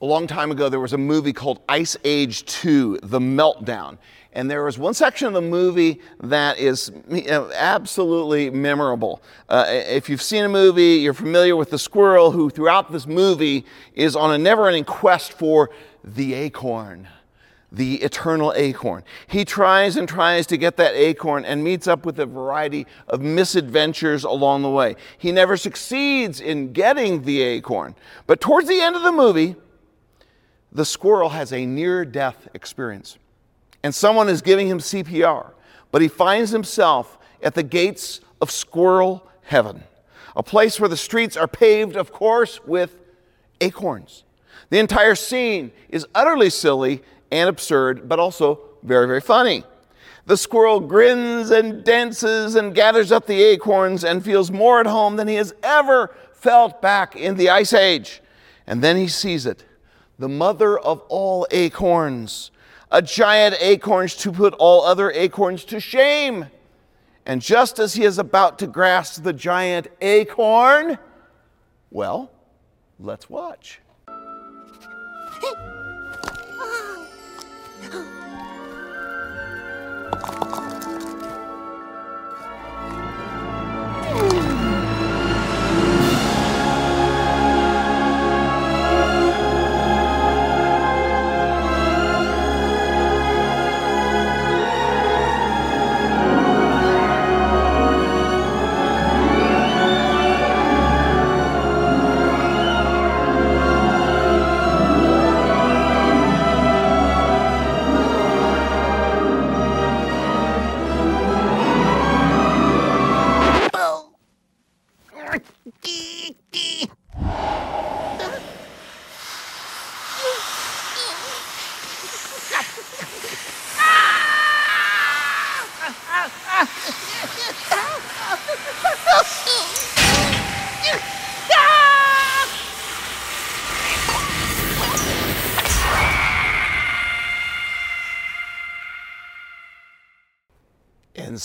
a long time ago, there was a movie called Ice Age 2 The Meltdown. And there was one section of the movie that is absolutely memorable. Uh, if you've seen a movie, you're familiar with the squirrel who, throughout this movie, is on a never ending quest for the acorn, the eternal acorn. He tries and tries to get that acorn and meets up with a variety of misadventures along the way. He never succeeds in getting the acorn. But towards the end of the movie, the squirrel has a near death experience. And someone is giving him CPR, but he finds himself at the gates of squirrel heaven, a place where the streets are paved, of course, with acorns. The entire scene is utterly silly and absurd, but also very, very funny. The squirrel grins and dances and gathers up the acorns and feels more at home than he has ever felt back in the Ice Age. And then he sees it the mother of all acorns, a giant acorn to put all other acorns to shame. And just as he is about to grasp the giant acorn, well, let's watch.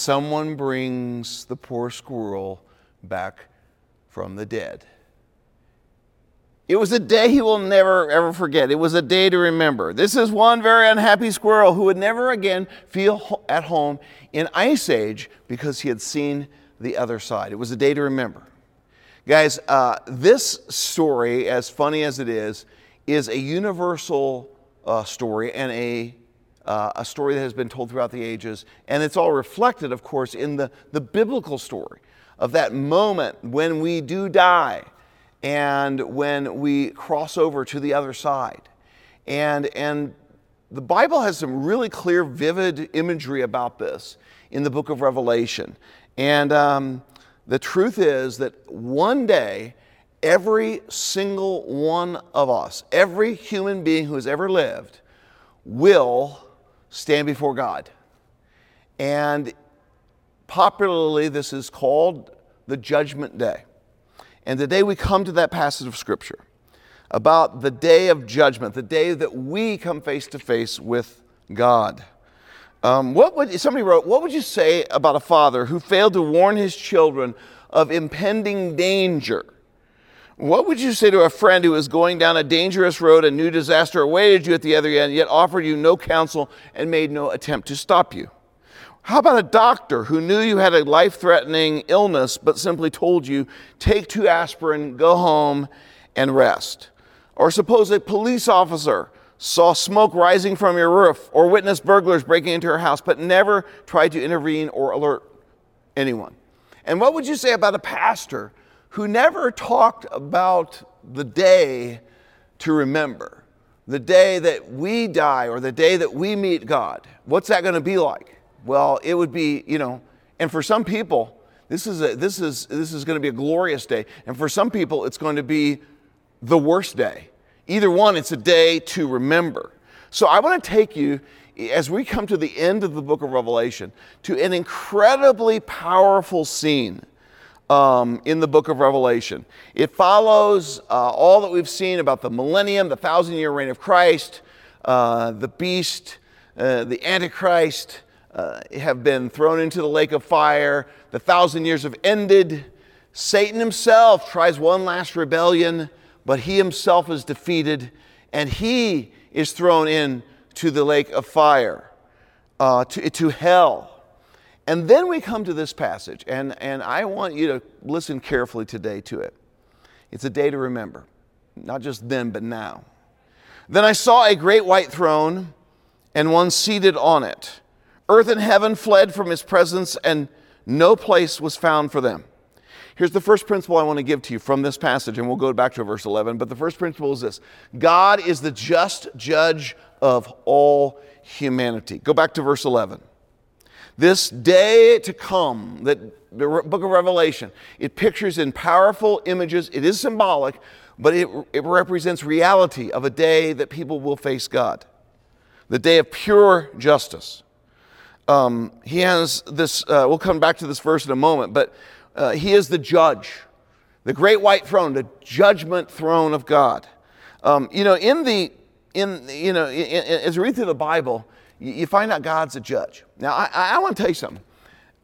someone brings the poor squirrel back from the dead. It was a day he will never ever forget. It was a day to remember. This is one very unhappy squirrel who would never again feel at home in Ice Age because he had seen the other side. It was a day to remember. Guys, uh, this story, as funny as it is, is a universal uh, story and a uh, a story that has been told throughout the ages. And it's all reflected, of course, in the, the biblical story of that moment when we do die and when we cross over to the other side. And, and the Bible has some really clear, vivid imagery about this in the book of Revelation. And um, the truth is that one day, every single one of us, every human being who has ever lived, will stand before God. And popularly, this is called the Judgment Day. And today we come to that passage of Scripture about the day of judgment, the day that we come face to face with God. Um, what would somebody wrote? What would you say about a father who failed to warn his children of impending danger? What would you say to a friend who is going down a dangerous road, a new disaster awaited you at the other end, yet offered you no counsel and made no attempt to stop you? How about a doctor who knew you had a life threatening illness but simply told you, take two aspirin, go home, and rest? Or suppose a police officer saw smoke rising from your roof or witnessed burglars breaking into your house but never tried to intervene or alert anyone? And what would you say about a pastor? Who never talked about the day to remember, the day that we die or the day that we meet God. What's that going to be like? Well, it would be, you know, and for some people, this is, a, this is, this is going to be a glorious day. And for some people, it's going to be the worst day. Either one, it's a day to remember. So I want to take you, as we come to the end of the book of Revelation, to an incredibly powerful scene um, in the book of Revelation. It follows uh, all that we've seen about the millennium, the thousand year reign of Christ, uh, the beast, uh, the Antichrist uh, have been thrown into the lake of fire. The thousand years have ended. Satan himself tries one last rebellion, but he himself is defeated. and he is thrown into the lake of fire, uh, to, to hell. And then we come to this passage, and, and I want you to listen carefully today to it. It's a day to remember, not just then, but now. Then I saw a great white throne and one seated on it. Earth and heaven fled from his presence, and no place was found for them. Here's the first principle I want to give to you from this passage, and we'll go back to verse 11. But the first principle is this God is the just judge of all humanity. Go back to verse 11. This day to come, that the book of Revelation, it pictures in powerful images, it is symbolic, but it, it represents reality of a day that people will face God, the day of pure justice. Um, he has this, uh, we'll come back to this verse in a moment, but uh, he is the judge, the great white throne, the judgment throne of God. Um, you know, in the, in, you know, in, in, as we read through the Bible, you, find out God's a judge. Now, I, I want to tell you something.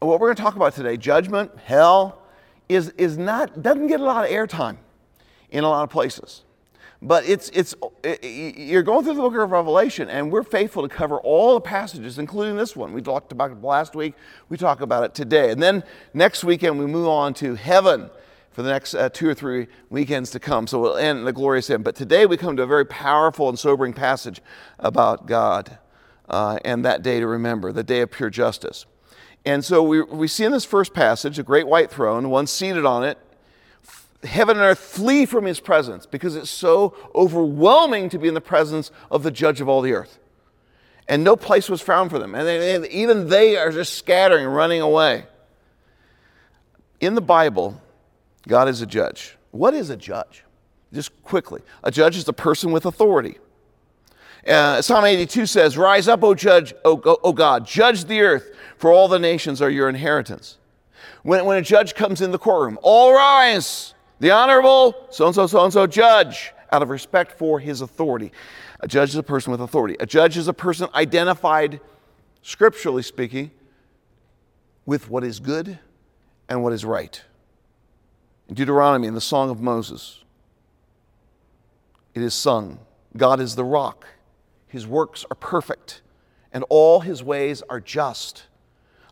What we're going to talk about today, judgment, hell, is, is not, doesn't get a lot of airtime in a lot of places. But it's, it's, it, you're going through the book of Revelation, and we're faithful to cover all the passages, including this one. We talked about it last week, we talk about it today. And then next weekend, we move on to heaven for the next uh, two or three weekends to come. So we'll end in the glorious end. But today, we come to a very powerful and sobering passage about God uh, and that day to remember, the day of pure justice. And so we, we see in this first passage a great white throne, one seated on it, heaven and earth flee from his presence because it's so overwhelming to be in the presence of the judge of all the earth. And no place was found for them. And they, even they are just scattering, running away. In the Bible, God is a judge. What is a judge? Just quickly, a judge is a person with authority. Uh, Psalm 82 says, Rise up, O judge, o, o God, judge the earth, for all the nations are your inheritance. When, when a judge comes in the courtroom, all rise, the honorable so and so, so and so judge, out of respect for his authority. A judge is a person with authority. A judge is a person identified, scripturally speaking, with what is good and what is right. In Deuteronomy, in the Song of Moses, it is sung God is the rock, his works are perfect, and all his ways are just.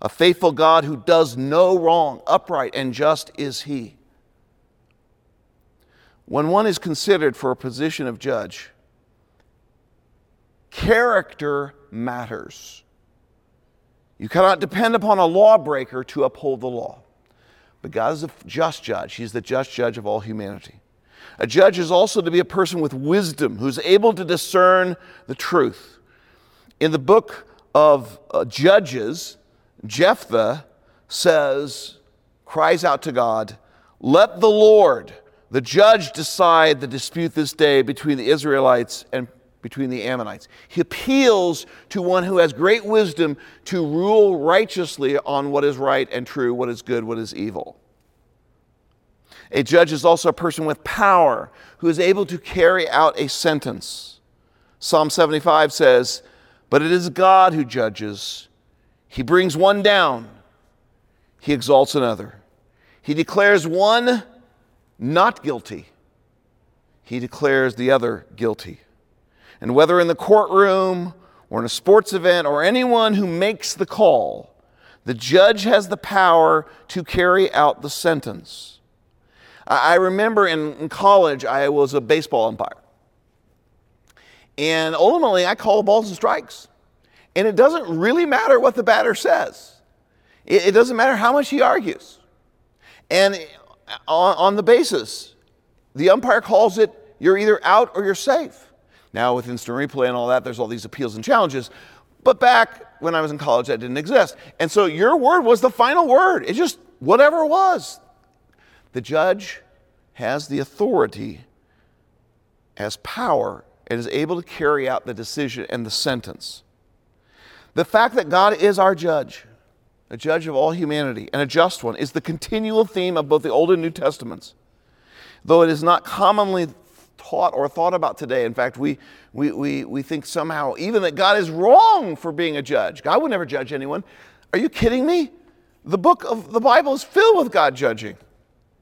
A faithful God who does no wrong, upright and just is he. When one is considered for a position of judge, character matters. You cannot depend upon a lawbreaker to uphold the law. But God is a just judge. He's the just judge of all humanity. A judge is also to be a person with wisdom who's able to discern the truth. In the book of uh, Judges, Jephthah says, cries out to God, Let the Lord the judge decide the dispute this day between the Israelites and between the Ammonites. He appeals to one who has great wisdom to rule righteously on what is right and true, what is good, what is evil. A judge is also a person with power who is able to carry out a sentence. Psalm 75 says, But it is God who judges. He brings one down, he exalts another. He declares one not guilty, he declares the other guilty. And whether in the courtroom or in a sports event or anyone who makes the call, the judge has the power to carry out the sentence. I remember in, college, I was a baseball umpire. And ultimately, I call balls and strikes. And it doesn't really matter what the batter says, it, it doesn't matter how much he argues. And on, on the basis. The umpire calls it you're either out or you're safe. Now, with instant replay and all that, there's all these appeals and challenges. But back when I was in college, that didn't exist. And so your word was the final word. It just, whatever it was. The judge has the authority, has power, and is able to carry out the decision and the sentence. The fact that God is our judge a judge of all humanity, and a just one, is the continual theme of both the Old and New Testaments. Though it is not commonly taught or thought about today. In fact, we, we, we, we think somehow even that God is wrong for being a judge. God would never judge anyone. Are you kidding me? The book of the Bible is filled with God judging.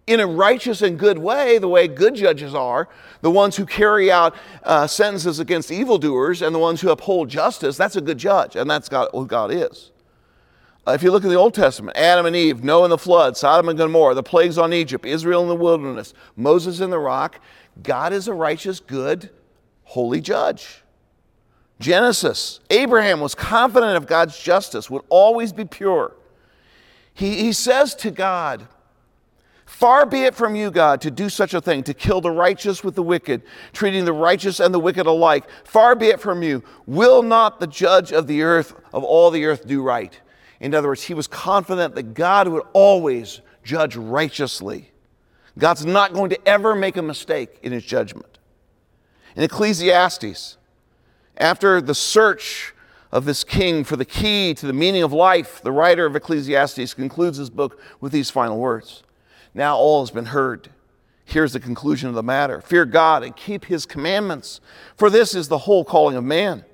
In a righteous and good way, the way good judges are, the ones who carry out uh, sentences against evildoers and the ones who uphold justice, that's a good judge, and that's God, who God is. Uh, if you look in the Old Testament, Adam and Eve, Noah and the flood, Sodom and Gomorrah, the plagues on Egypt, Israel in the wilderness, Moses in the rock, God is a righteous, good, holy judge. Genesis, Abraham was confident of God's justice, would always be pure. He, he says to God, Far be it from you, God, to do such a thing, to kill the righteous with the wicked, treating the righteous and the wicked alike. Far be it from you. Will not the judge of the earth, of all the earth, do right? In other words, he was confident that God would always judge righteously. God's not going to ever make a mistake in his judgment. In Ecclesiastes, after the search of this king for the key to the meaning of life, the writer of Ecclesiastes concludes his book with these final words Now all has been heard. Here's the conclusion of the matter Fear God and keep his commandments, for this is the whole calling of man.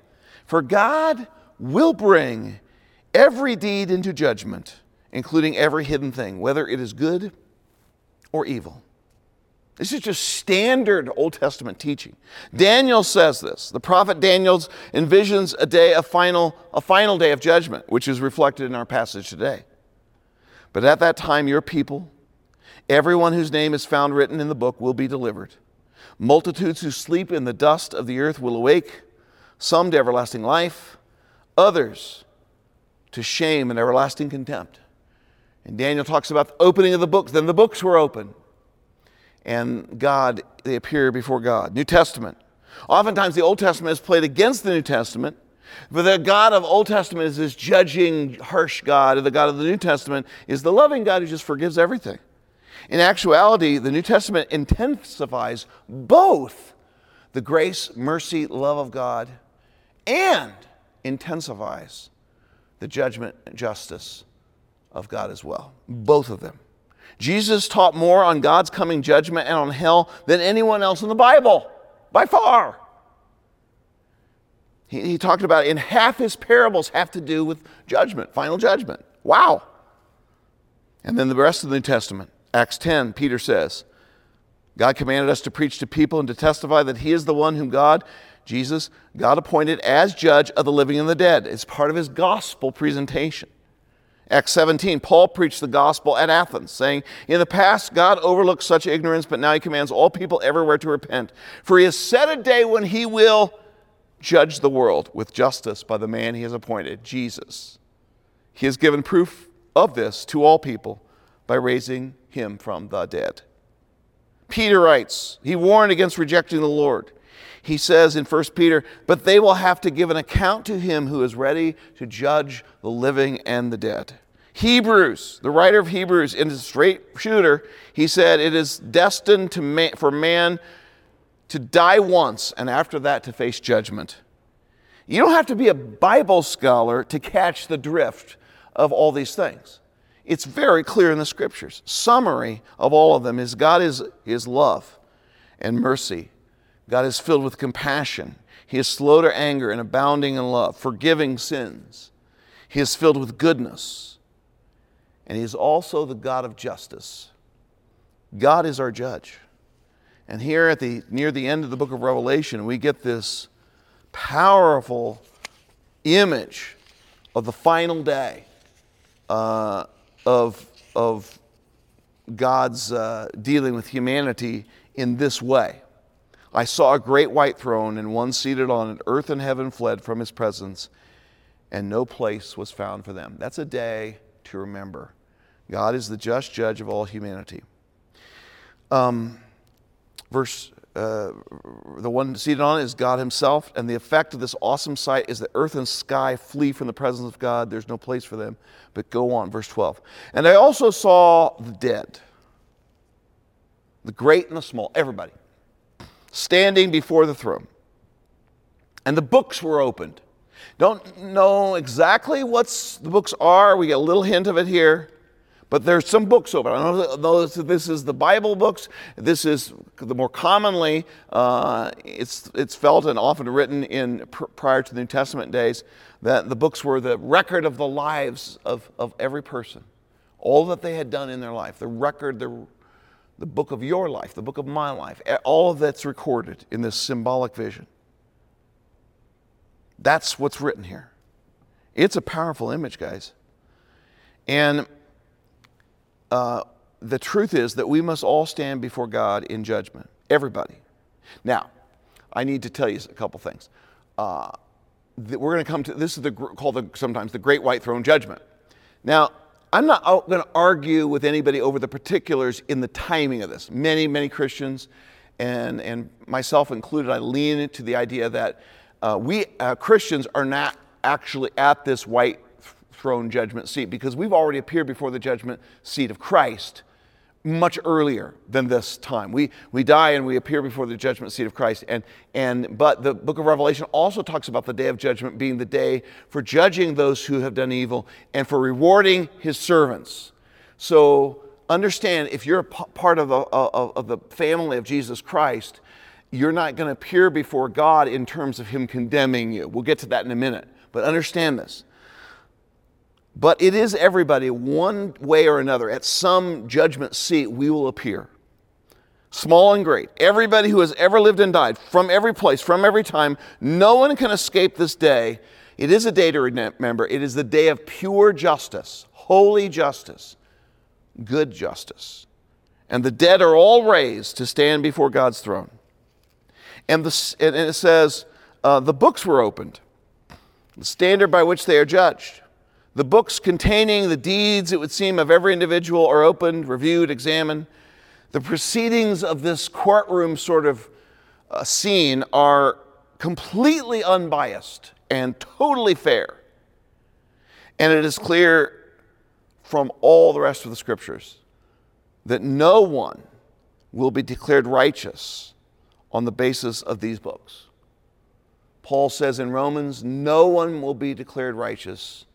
For God will bring every deed into judgment, including every hidden thing, whether it is good or evil. This is just standard Old Testament teaching. Daniel says this. The prophet Daniel envisions a day, a final, a final day of judgment, which is reflected in our passage today. But at that time, your people, everyone whose name is found written in the book, will be delivered. Multitudes who sleep in the dust of the earth will awake, some to everlasting life, others to shame and everlasting contempt. And Daniel talks about the opening of the books. Then the books were opened and God, they appear before God. New Testament. Oftentimes, the Old Testament is played against the New Testament, but the God of Old Testament is this judging, harsh God, and the God of the New Testament is the loving God who just forgives everything. In actuality, the New Testament intensifies both the grace, mercy, love of God and intensifies the judgment and justice of God as well. Both of them. Jesus taught more on God's coming judgment and on hell than anyone else in the Bible, by far. He, he talked about in half his parables have to do with judgment, final judgment. Wow. And then the rest of the New Testament, Acts 10, Peter says, God commanded us to preach to people and to testify that he is the one whom God, Jesus, God appointed as judge of the living and the dead. It's part of his gospel presentation. Acts 17, Paul preached the gospel at Athens, saying, In the past, God overlooked such ignorance, but now he commands all people everywhere to repent. For he has set a day when he will judge the world with justice by the man he has appointed, Jesus. He has given proof of this to all people by raising him from the dead. Peter writes, he warned against rejecting the Lord he says in 1 Peter, but they will have to give an account to him who is ready to judge the living and the dead. Hebrews, the writer of Hebrews, in his straight shooter, he said, It is destined to man, for man to die once and after that to face judgment. You don't have to be a Bible scholar to catch the drift of all these things. It's very clear in the scriptures. Summary of all of them is God is, is love and mercy God is filled with compassion. He is slow to anger and abounding in love, forgiving sins. He is filled with goodness. And He is also the God of justice. God is our judge. And here at the near the end of the book of Revelation, we get this powerful image of the final day uh, of, of God's uh, dealing with humanity in this way. I saw a great white throne and one seated on it. Earth and heaven fled from his presence, and no place was found for them. That's a day to remember. God is the just judge of all humanity. Um, verse uh, the one seated on it is God Himself, and the effect of this awesome sight is that earth and sky flee from the presence of God. There's no place for them. But go on, verse 12. And I also saw the dead, the great and the small, everybody standing before the throne. And the books were opened. Don't know exactly what the books are. We get a little hint of it here. But there's some books over. I don't know this is the Bible books. This is the more commonly, uh, it's, it's felt and often written in pr- prior to the New Testament days that the books were the record of the lives of, of every person, all that they had done in their life, the record, the, the book of your life, the book of my life, all of that's recorded in this symbolic vision. That's what's written here. It's a powerful image, guys. And uh, the truth is that we must all stand before God in judgment. Everybody. Now, I need to tell you a couple things. Uh, we're going to come to this is the, called the, sometimes the Great White Throne Judgment. Now, I'm not going to argue with anybody over the particulars in the timing of this. Many, many Christians, and, and myself included, I lean into the idea that uh, we uh, Christians are not actually at this white throne judgment seat because we've already appeared before the judgment seat of Christ much earlier than this time. We, we die and we appear before the judgment seat of Christ. And, and, but the book of Revelation also talks about the day of judgment being the day for judging those who have done evil and for rewarding his servants. So understand if you're a part of the, uh, of, of the family of Jesus Christ, you're not going to appear before God in terms of him condemning you. We'll get to that in a minute. But understand this but it is everybody, one way or another. At some judgment seat, we will appear. Small and great. Everybody who has ever lived and died, from every place, from every time, no one can escape this day. It is a day to remember. It is the day of pure justice, holy justice, good justice. And the dead are all raised to stand before God's throne. And, the, and it says, uh, the books were opened, the standard by which they are judged. The books containing the deeds, it would seem, of every individual are opened, reviewed, examined. The proceedings of this courtroom sort of uh, scene are completely unbiased and totally fair. And it is clear from all the rest of the scriptures that no one will be declared righteous on the basis of these books. Paul says in Romans, no one will be declared righteous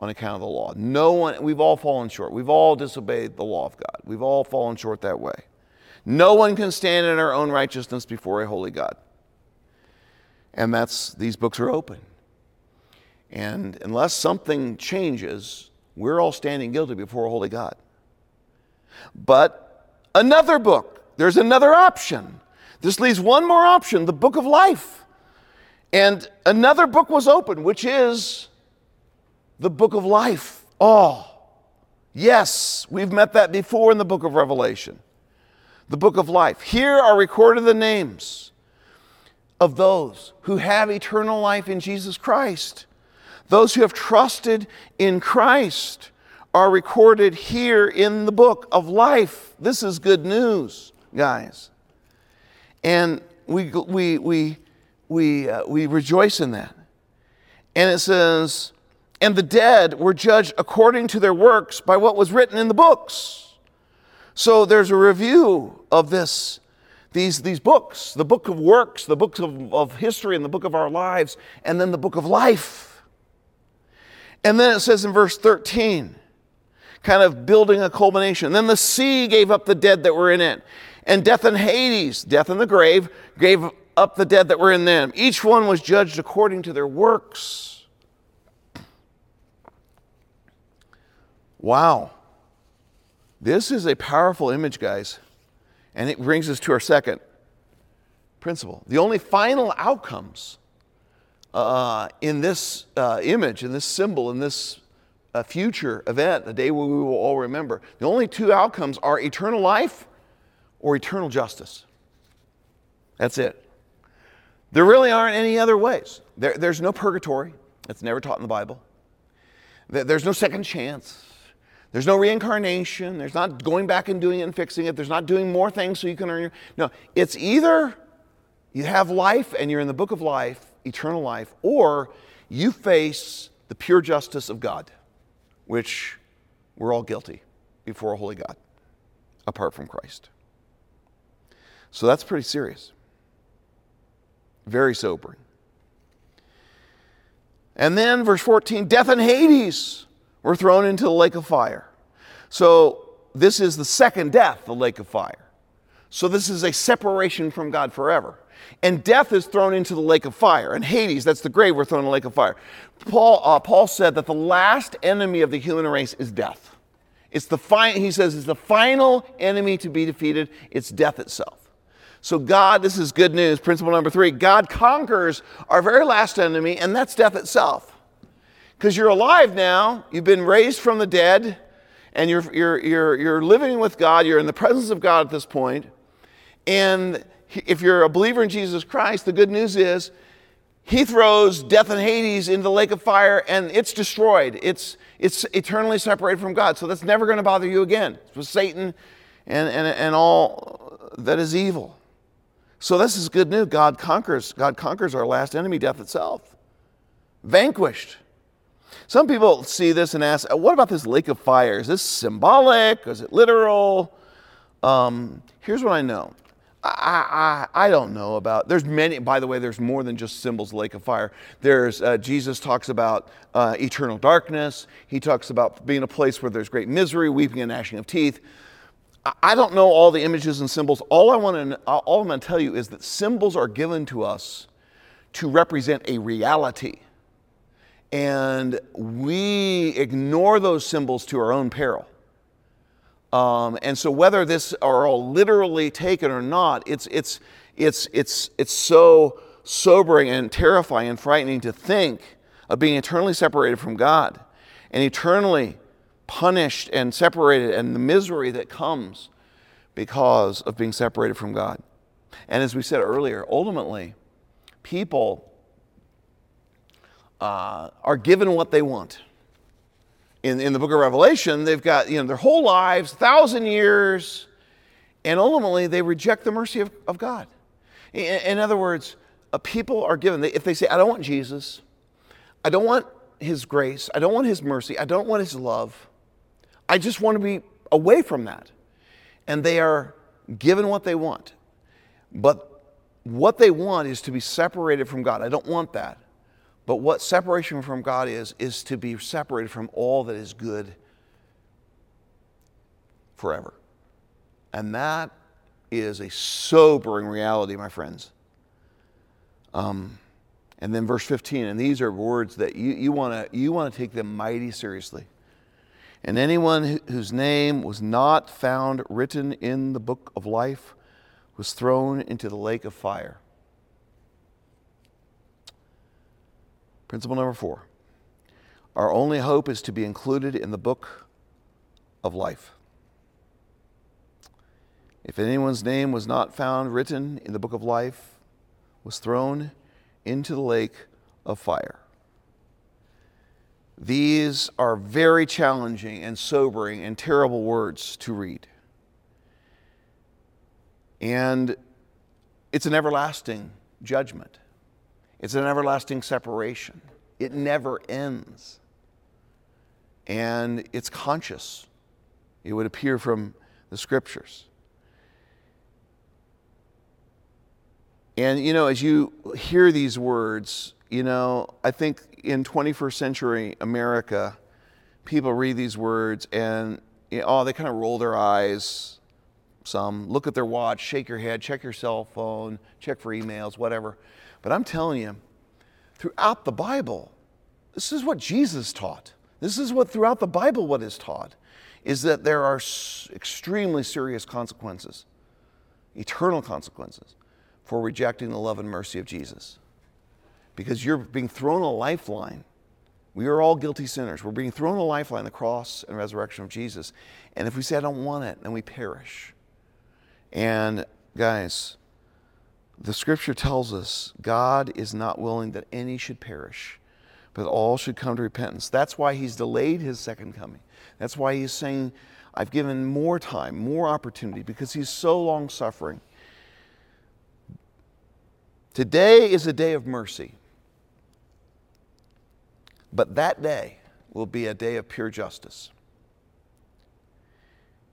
on account of the law. No one, we've all fallen short. We've all disobeyed the law of God. We've all fallen short that way. No one can stand in our own righteousness before a holy God. And that's, these books are open. And unless something changes, we're all standing guilty before a holy God. But another book, there's another option. This leaves one more option the book of life. And another book was opened, which is the book of life. Oh, yes, we've met that before in the book of Revelation. The book of life. Here are recorded the names of those who have eternal life in Jesus Christ. Those who have trusted in Christ are recorded here in the book of life. This is good news, guys. And we, we, we, we, uh, we rejoice in that. And it says, and the dead were judged according to their works by what was written in the books. So there's a review of this, these, these books the book of works, the books of, of history, and the book of our lives, and then the book of life. And then it says in verse 13, kind of building a culmination. Then the sea gave up the dead that were in it, and death and Hades, death in the grave, gave up the dead that were in them. Each one was judged according to their works. Wow. This is a powerful image, guys. And it brings us to our second principle. The only final outcomes uh, in this uh, image, in this symbol, in this uh, future event, the day we will all remember, the only two outcomes are eternal life or eternal justice. That's it. There really aren't any other ways. There, there's no purgatory, that's never taught in the Bible. There's no second chance. There's no reincarnation. There's not going back and doing it and fixing it. There's not doing more things so you can earn your. No, it's either you have life and you're in the book of life, eternal life, or you face the pure justice of God, which we're all guilty before a holy God apart from Christ. So that's pretty serious. Very sobering. And then, verse 14 death and Hades were thrown into the lake of fire. So, this is the second death, the lake of fire. So, this is a separation from God forever. And death is thrown into the lake of fire. And Hades, that's the grave, we're thrown in the lake of fire. Paul, uh, Paul said that the last enemy of the human race is death. It's the fi- he says it's the final enemy to be defeated. It's death itself. So God, this is good news. Principle number three: God conquers our very last enemy, and that's death itself. Because you're alive now, you've been raised from the dead, and you're, you're, you're, you're living with God. You're in the presence of God at this point. And if you're a believer in Jesus Christ, the good news is he throws death and Hades into the lake of fire and it's destroyed. It's, it's eternally separated from God. So that's never going to bother you again. It's with Satan and, and, and all that is evil. So this is good news. God conquers. God conquers our last enemy, death itself. Vanquished. Some people see this and ask, what about this lake of fire? Is this symbolic? Is it literal? Um, here's what I know I, I, I, don't know about. There's many. By the way, there's more than just symbols. Lake of fire. There's uh, Jesus talks about uh, eternal darkness. He talks about being a place where there's great misery, weeping and gnashing of teeth. I, I don't know all the images and symbols. All I want to, all I'm going to tell you is that symbols are given to us to represent a reality, and we ignore those symbols to our own peril. Um, and so whether this are all literally taken or not, it's, it's, it's, it's, it's so sobering and terrifying and frightening to think of being eternally separated from God and eternally punished and separated and the misery that comes because of being separated from God. And as we said earlier, ultimately, people uh, are given what they want in, in the book of Revelation, they've got you know, their whole lives, thousand years, and ultimately they reject the mercy of, of God. In, in other words, people are given, if they say, I don't want Jesus, I don't want his grace, I don't want his mercy, I don't want his love, I just want to be away from that. And they are given what they want. But what they want is to be separated from God. I don't want that. But what separation from God is, is to be separated from all that is good forever. And that is a sobering reality, my friends. Um, and then verse 15, and these are words that you, you want to you wanna take them mighty seriously. And anyone whose name was not found written in the book of life was thrown into the lake of fire. Principle number four our only hope is to be included in the book of life. If anyone's name was not found written in the book of life, was thrown into the lake of fire. These are very challenging and sobering and terrible words to read. And it's an everlasting judgment. It's an everlasting separation. It never ends. And it's conscious. It would appear from the scriptures. And, you know, as you hear these words, you know, I think in 21st century America, people read these words and, you know, oh, they kind of roll their eyes. Some look at their watch, shake your head, check your cell phone, check for emails, whatever. But I'm telling you, throughout the Bible, this is what Jesus taught. This is what throughout the Bible what is taught is that there are extremely serious consequences, eternal consequences for rejecting the love and mercy of Jesus. Because you're being thrown a lifeline. We are all guilty sinners. We're being thrown a lifeline, the cross and resurrection of Jesus. And if we say, I don't want it, then we perish. And guys, the scripture tells us God is not willing that any should perish, but all should come to repentance. That's why he's delayed his second coming. That's why he's saying, I've given more time, more opportunity, because he's so long suffering. Today is a day of mercy, but that day will be a day of pure justice.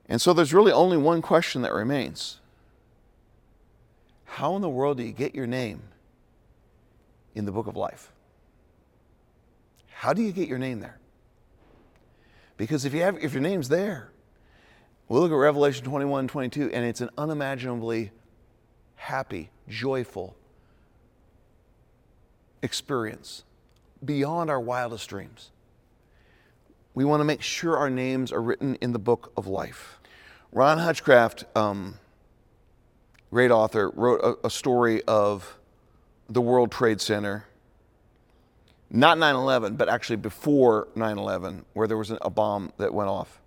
And so there's really only one question that remains how in the world do you get your name in the book of life? How do you get your name there? Because if, you have, if your name's there, we'll look at Revelation 21 22, and it's an unimaginably happy, joyful experience beyond our wildest dreams. we want to make sure our names are written in the book of life. Ron Hutchcraft, um, great author, wrote a, a story of the World Trade Center not 9 11, but actually before 9 11, where there was a bomb that went off.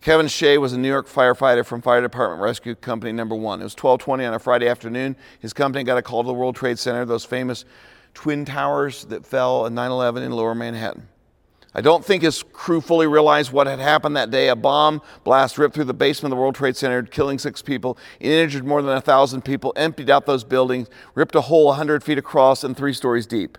Kevin Shea was a New York firefighter from Fire Department Rescue Company Number One. It was 12:20 on a Friday afternoon. His company got a call to the World Trade Center, those famous twin towers that fell in 9/11 in Lower Manhattan. I don't think his crew fully realized what had happened that day. A bomb blast ripped through the basement of the World Trade Center, killing six people. It injured more than a thousand people, emptied out those buildings, ripped a hole 100 feet across and three stories deep.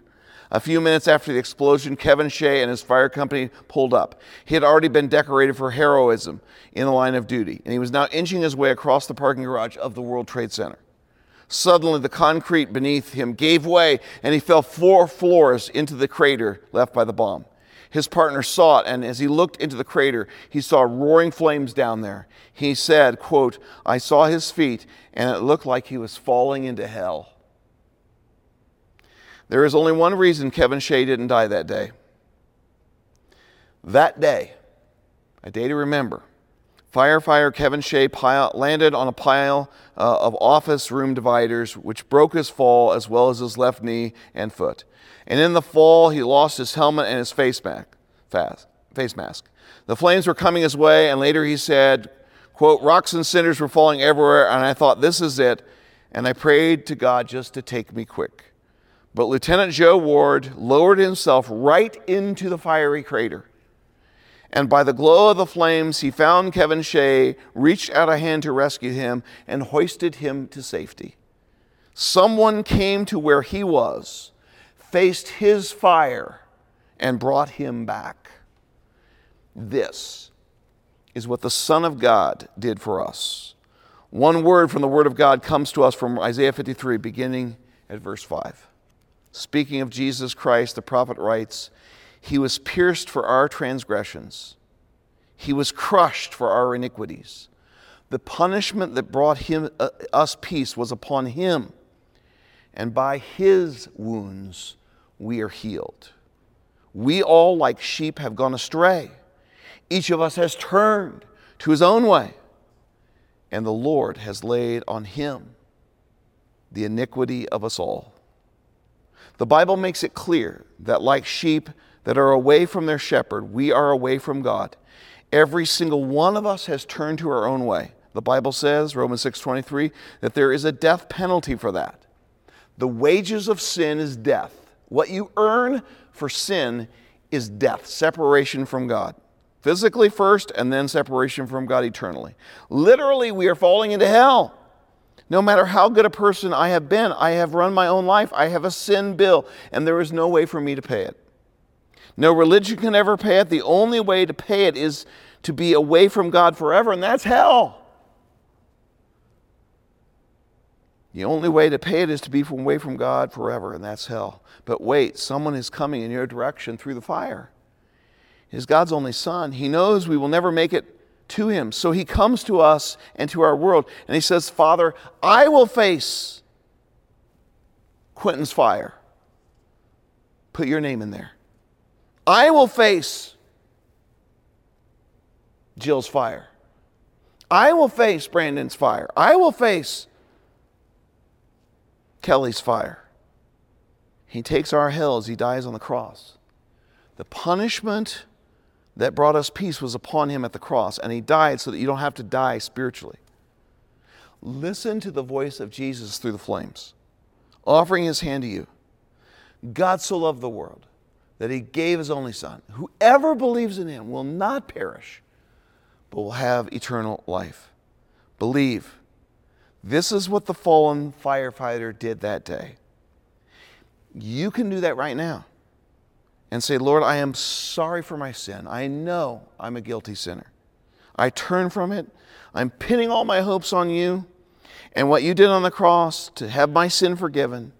A few minutes after the explosion, Kevin Shea and his fire company pulled up. He had already been decorated for heroism in the line of duty, and he was now inching his way across the parking garage of the World Trade Center. Suddenly, the concrete beneath him gave way, and he fell four floors into the crater left by the bomb. His partner saw it, and as he looked into the crater, he saw roaring flames down there. He said, quote, I saw his feet, and it looked like he was falling into hell. There is only one reason Kevin Shea didn't die that day. That day, a day to remember, firefighter Kevin Shea pile, landed on a pile uh, of office room dividers, which broke his fall as well as his left knee and foot. And in the fall, he lost his helmet and his face mask. Face mask. The flames were coming his way, and later he said, quote, rocks and cinders were falling everywhere, and I thought, this is it. And I prayed to God just to take me quick. But Lieutenant Joe Ward lowered himself right into the fiery crater. And by the glow of the flames, he found Kevin Shea, reached out a hand to rescue him, and hoisted him to safety. Someone came to where he was, faced his fire, and brought him back. This is what the Son of God did for us. One word from the Word of God comes to us from Isaiah 53, beginning at verse 5. Speaking of Jesus Christ, the prophet writes, He was pierced for our transgressions, He was crushed for our iniquities. The punishment that brought him, uh, us peace was upon Him, and by His wounds we are healed. We all, like sheep, have gone astray. Each of us has turned to his own way, and the Lord has laid on him the iniquity of us all. The Bible makes it clear that, like sheep that are away from their shepherd, we are away from God. Every single one of us has turned to our own way. The Bible says, Romans 6:23, that there is a death penalty for that. The wages of sin is death. What you earn for sin is death, separation from God. Physically first, and then separation from God eternally. Literally, we are falling into hell. No matter how good a person I have been, I have run my own life. I have a sin bill, and there is no way for me to pay it. No religion can ever pay it. The only way to pay it is to be away from God forever, and that's hell. The only way to pay it is to be away from God forever, and that's hell. But wait, someone is coming in your direction through the fire. He's God's only Son. He knows we will never make it to him. So he comes to us and to our world and he says, Father, I will face Quentin's fire. Put your name in there. I will face Jill's fire. I will face Brandon's fire. I will face Kelly's fire. He takes our hell as he dies on the cross. The punishment that brought us peace was upon him at the cross, and he died so that you don't have to die spiritually. Listen to the voice of Jesus through the flames, offering his hand to you. God so loved the world that he gave his only Son. Whoever believes in him will not perish, but will have eternal life. Believe. This is what the fallen firefighter did that day. You can do that right now and say, Lord, I am sorry for my sin. I know I'm a guilty sinner. I turn from it. I'm pinning all my hopes on you and what you did on the cross to have my sin forgiven.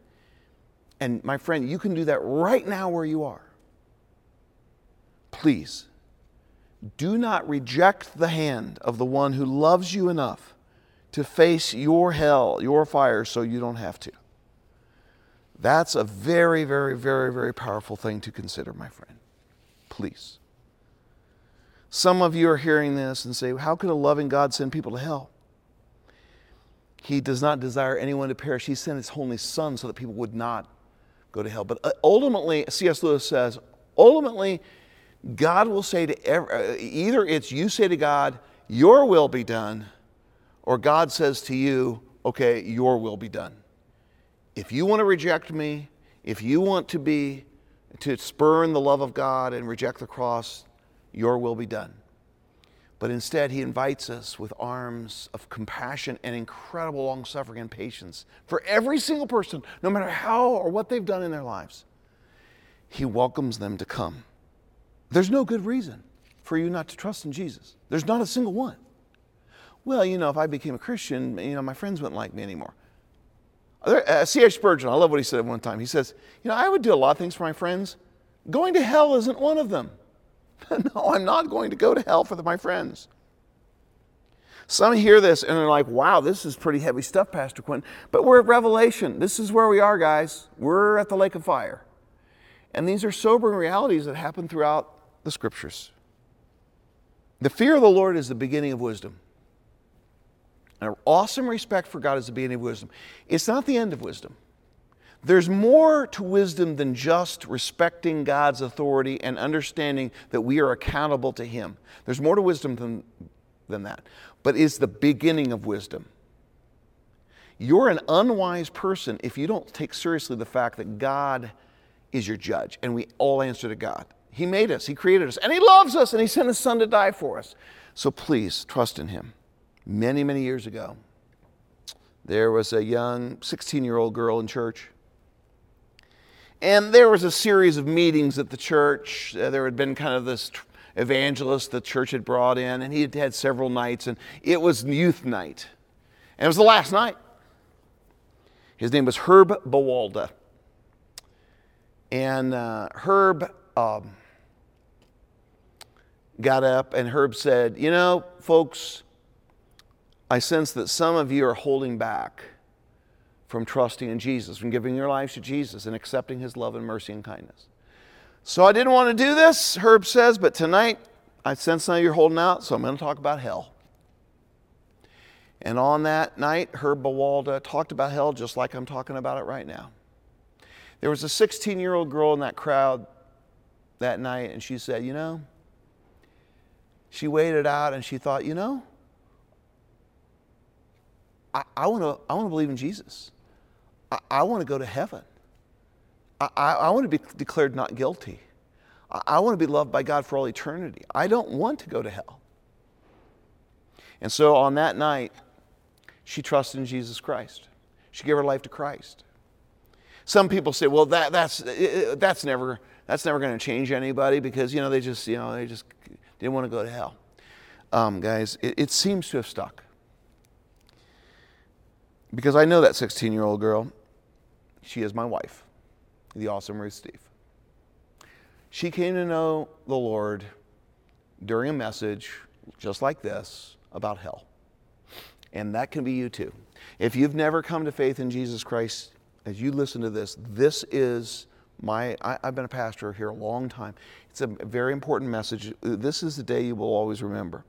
And my friend, you can do that right now where you are. Please, do not reject the hand of the one who loves you enough to face your hell, your fire, so you don't have to. That's a very, very, very, very powerful thing to consider, my friend. Please. Some of you are hearing this and say, How could a loving God send people to hell? He does not desire anyone to perish. He sent his only son so that people would not go to hell. But uh, ultimately, C.S. Lewis says, ultimately, God will say to every, uh, either it's you say to God, Your will be done, or God says to you, Okay, your will be done. If you want to reject me, if you want to be, to spurn the love of God and reject the cross, your will be done. But instead, he invites us with arms of compassion and incredible long suffering and patience for every single person, no matter how or what they've done in their lives. He welcomes them to come. There's no good reason for you not to trust in Jesus. There's not a single one. Well, you know, if I became a Christian, you know, my friends wouldn't like me anymore. Uh, C.H. Spurgeon, I love what he said one time. He says, You know, I would do a lot of things for my friends. Going to hell isn't one of them. no, I'm not going to go to hell for the, my friends. Some hear this and they're like, wow, this is pretty heavy stuff, Pastor Quinn. But we're at Revelation. This is where we are, guys. We're at the lake of fire. And these are sobering realities that happen throughout the scriptures. The fear of the Lord is the beginning of wisdom. An awesome respect for God is the beginning of wisdom. It's not the end of wisdom. There's more to wisdom than just respecting God's authority and understanding that we are accountable to Him. There's more to wisdom than, than that, but it's the beginning of wisdom. You're an unwise person if you don't take seriously the fact that God is your judge and we all answer to God. He made us, He created us, and He loves us, and He sent His Son to die for us. So please trust in Him. Many, many years ago, there was a young 16 year old girl in church and there was a series of meetings at the church. Uh, there had been kind of this evangelist the church had brought in, and he had had several nights, and it was youth night. And it was the last night. His name was Herb Bawalda. And uh, Herb um, got up, and Herb said, You know, folks, I sense that some of you are holding back from trusting in Jesus, from giving your lives to Jesus and accepting his love and mercy and kindness. So I didn't want to do this, Herb says, but tonight I sense now you're holding out, so I'm going to talk about hell. And on that night, Herb Bawalda talked about hell just like I'm talking about it right now. There was a 16 year old girl in that crowd that night, and she said, You know, she waited out and she thought, You know, I, I want to I wanna believe in Jesus. I, I want to go to heaven. I, I want to be declared not guilty. I, I want to be loved by God for all eternity. I don't want to go to hell. And so on that night, she trusted in Jesus Christ. She gave her life to Christ. Some people say, well, that, that's, that's never, that's never going to change anybody because, you know, they just, you know, they just didn't want to go to hell. Um, guys, it, it seems to have stuck. Because I know that 16 year old girl. She is my wife, the awesome Ruth Steve. She came to know the Lord during a message just like this about hell. And that can be you too. If you've never come to faith in Jesus Christ, as you listen to this, this is my, I, have been a pastor here a long time. It's a very important message. This is the day you will always remember.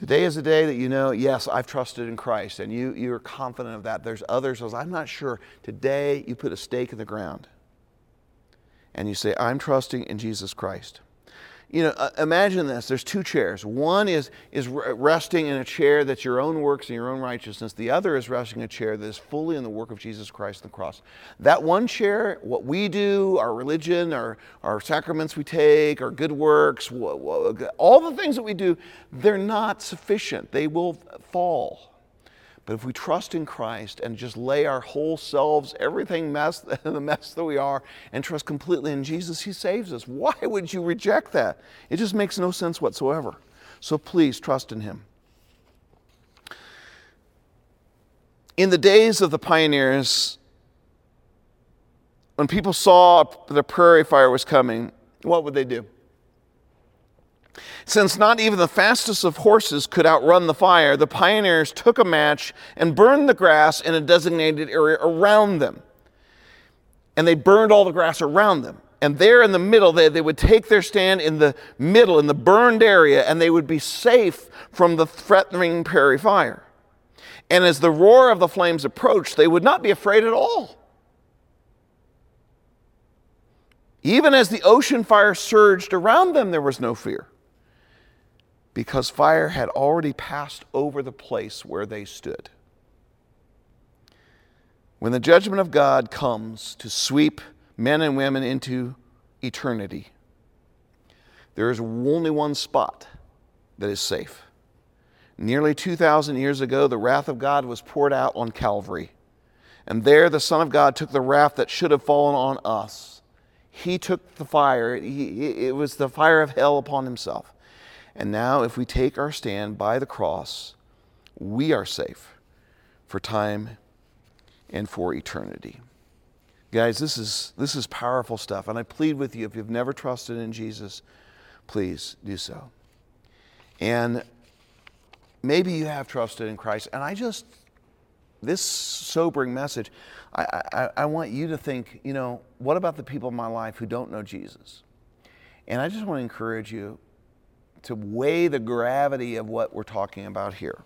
Today is a day that you know, yes, I've trusted in Christ, and you, you're confident of that. There's others I'm not sure. Today, you put a stake in the ground and you say, I'm trusting in Jesus Christ you know, uh, imagine this. There's two chairs. One is, is resting in a chair that's your own works and your own righteousness. The other is resting in a chair that is fully in the work of Jesus Christ on the cross. That one chair, what we do, our religion, our, our sacraments we take, our good works, all the things that we do, they're not sufficient. They will fall. But if we trust in Christ and just lay our whole selves, everything mess, the mess that we are, and trust completely in Jesus, He saves us. Why would you reject that? It just makes no sense whatsoever. So please trust in Him. In the days of the pioneers, when people saw the prairie fire was coming, what would they do? Since not even the fastest of horses could outrun the fire, the pioneers took a match and burned the grass in a designated area around them. And they burned all the grass around them. and there in the middle, they, they would take their stand in the middle, in the burned area, and they would be safe from the threatening prairie fire. And as the roar of the flames approached, they would not be afraid at all. Even as the ocean fire surged around them, there was no fear because fire had already passed over the place where they stood. When the judgment of God comes to sweep men and women into eternity. There is only one spot that is safe. Nearly 2,000 years ago, the wrath of God was poured out on Calvary. And there, the Son of God took the wrath that should have fallen on us. He took the fire, he, it was the fire of hell upon himself. And now, if we take our stand by the cross, we are safe for time and for eternity. Guys, this is, this is powerful stuff. And I plead with you if you've never trusted in Jesus, please do so. And maybe you have trusted in Christ. And I just, this sobering message, I, I, I want you to think, you know, what about the people in my life who don't know Jesus? And I just want to encourage you to weigh the gravity of what we're talking about here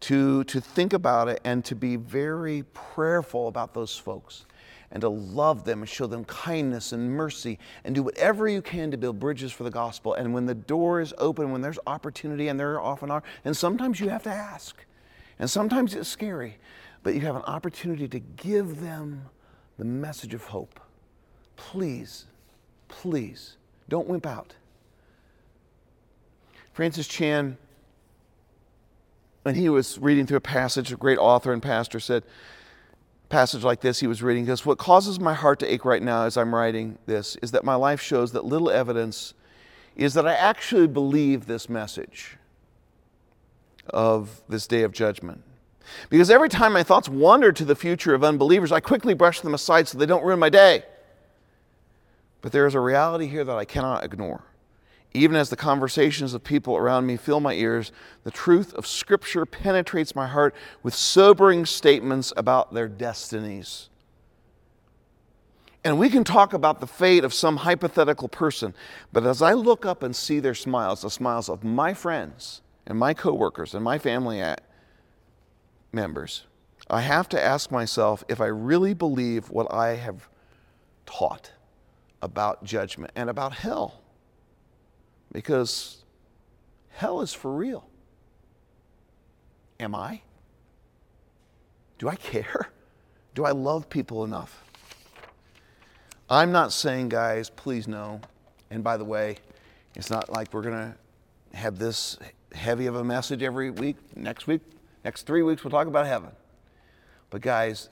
to, to think about it and to be very prayerful about those folks and to love them and show them kindness and mercy and do whatever you can to build bridges for the gospel. And when the door is open, when there's opportunity, and there often are, and sometimes you have to ask, and sometimes it's scary, but you have an opportunity to give them the message of hope. Please, please, don't wimp out. Francis Chan when he was reading through a passage, a great author and pastor said, passage like this he was reading because what causes my heart to ache right now as i'm writing this is that my life shows that little evidence is that i actually believe this message of this day of judgment. Because every time my thoughts wander to the future of unbelievers i quickly brush them aside so they don't ruin my day. But there is a reality here that i cannot ignore even as the conversations of people around me fill my ears, the truth of Scripture penetrates my heart with sobering statements about their destinies. And we can talk about the fate of some hypothetical person, but as I look up and see their smiles, the smiles of my friends and my coworkers and my family members, I have to ask myself if I really believe what I have taught about judgment and about hell because hell is for real. Am I? Do I care? Do I love people enough? I'm not saying, guys, please no. And by the way, it's not like we're going to have this heavy of a message every week. Next week, next three weeks, we'll talk about heaven. But, guys,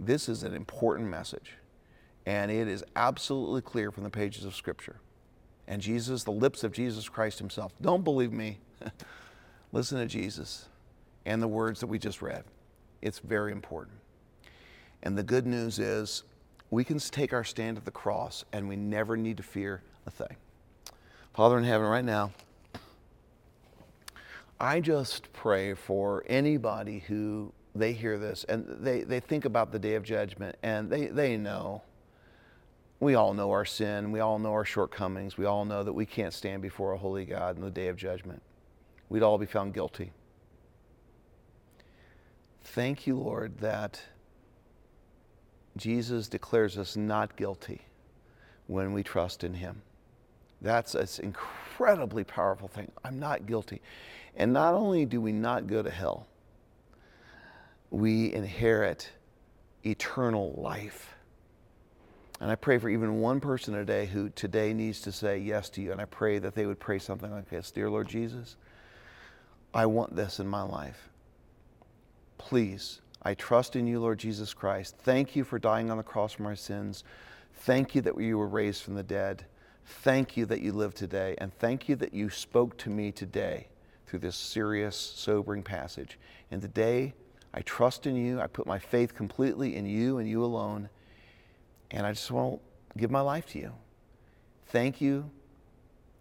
this is an important message. And it is absolutely clear from the pages of Scripture and Jesus, the lips of Jesus Christ himself. Don't believe me. Listen to Jesus and the words that we just read. It's very important. And the good news is we can take our stand at the cross and we never need to fear a thing. Father in heaven, right now, I just pray for anybody who they hear this and they, they think about the day of judgment and they, they know we all know our sin. We all know our shortcomings. We all know that we can't stand before a holy God in the day of judgment. We'd all be found guilty. Thank you, Lord, that Jesus declares us not guilty when we trust in Him. That's an incredibly powerful thing. I'm not guilty. And not only do we not go to hell, we inherit eternal life. And I pray for even one person today who today needs to say yes to you. And I pray that they would pray something like this Dear Lord Jesus, I want this in my life. Please, I trust in you, Lord Jesus Christ. Thank you for dying on the cross for my sins. Thank you that you were raised from the dead. Thank you that you live today. And thank you that you spoke to me today through this serious, sobering passage. And today, I trust in you. I put my faith completely in you and you alone. And I just want to give my life to you. Thank you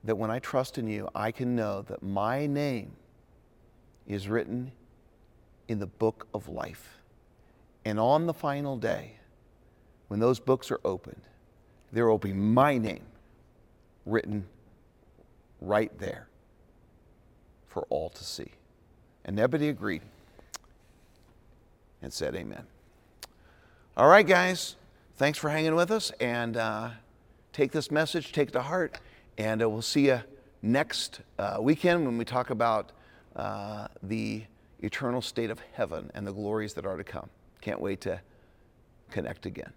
that when I trust in you, I can know that my name is written in the book of life. And on the final day, when those books are opened, there will be my name written right there for all to see. And Nebody agreed and said, Amen. All right, guys, thanks for hanging with us. And uh, take this message, take it to heart, and uh, we'll see you next uh, weekend when we talk about uh, the eternal state of heaven and the glories that are to come. Can't wait to connect again.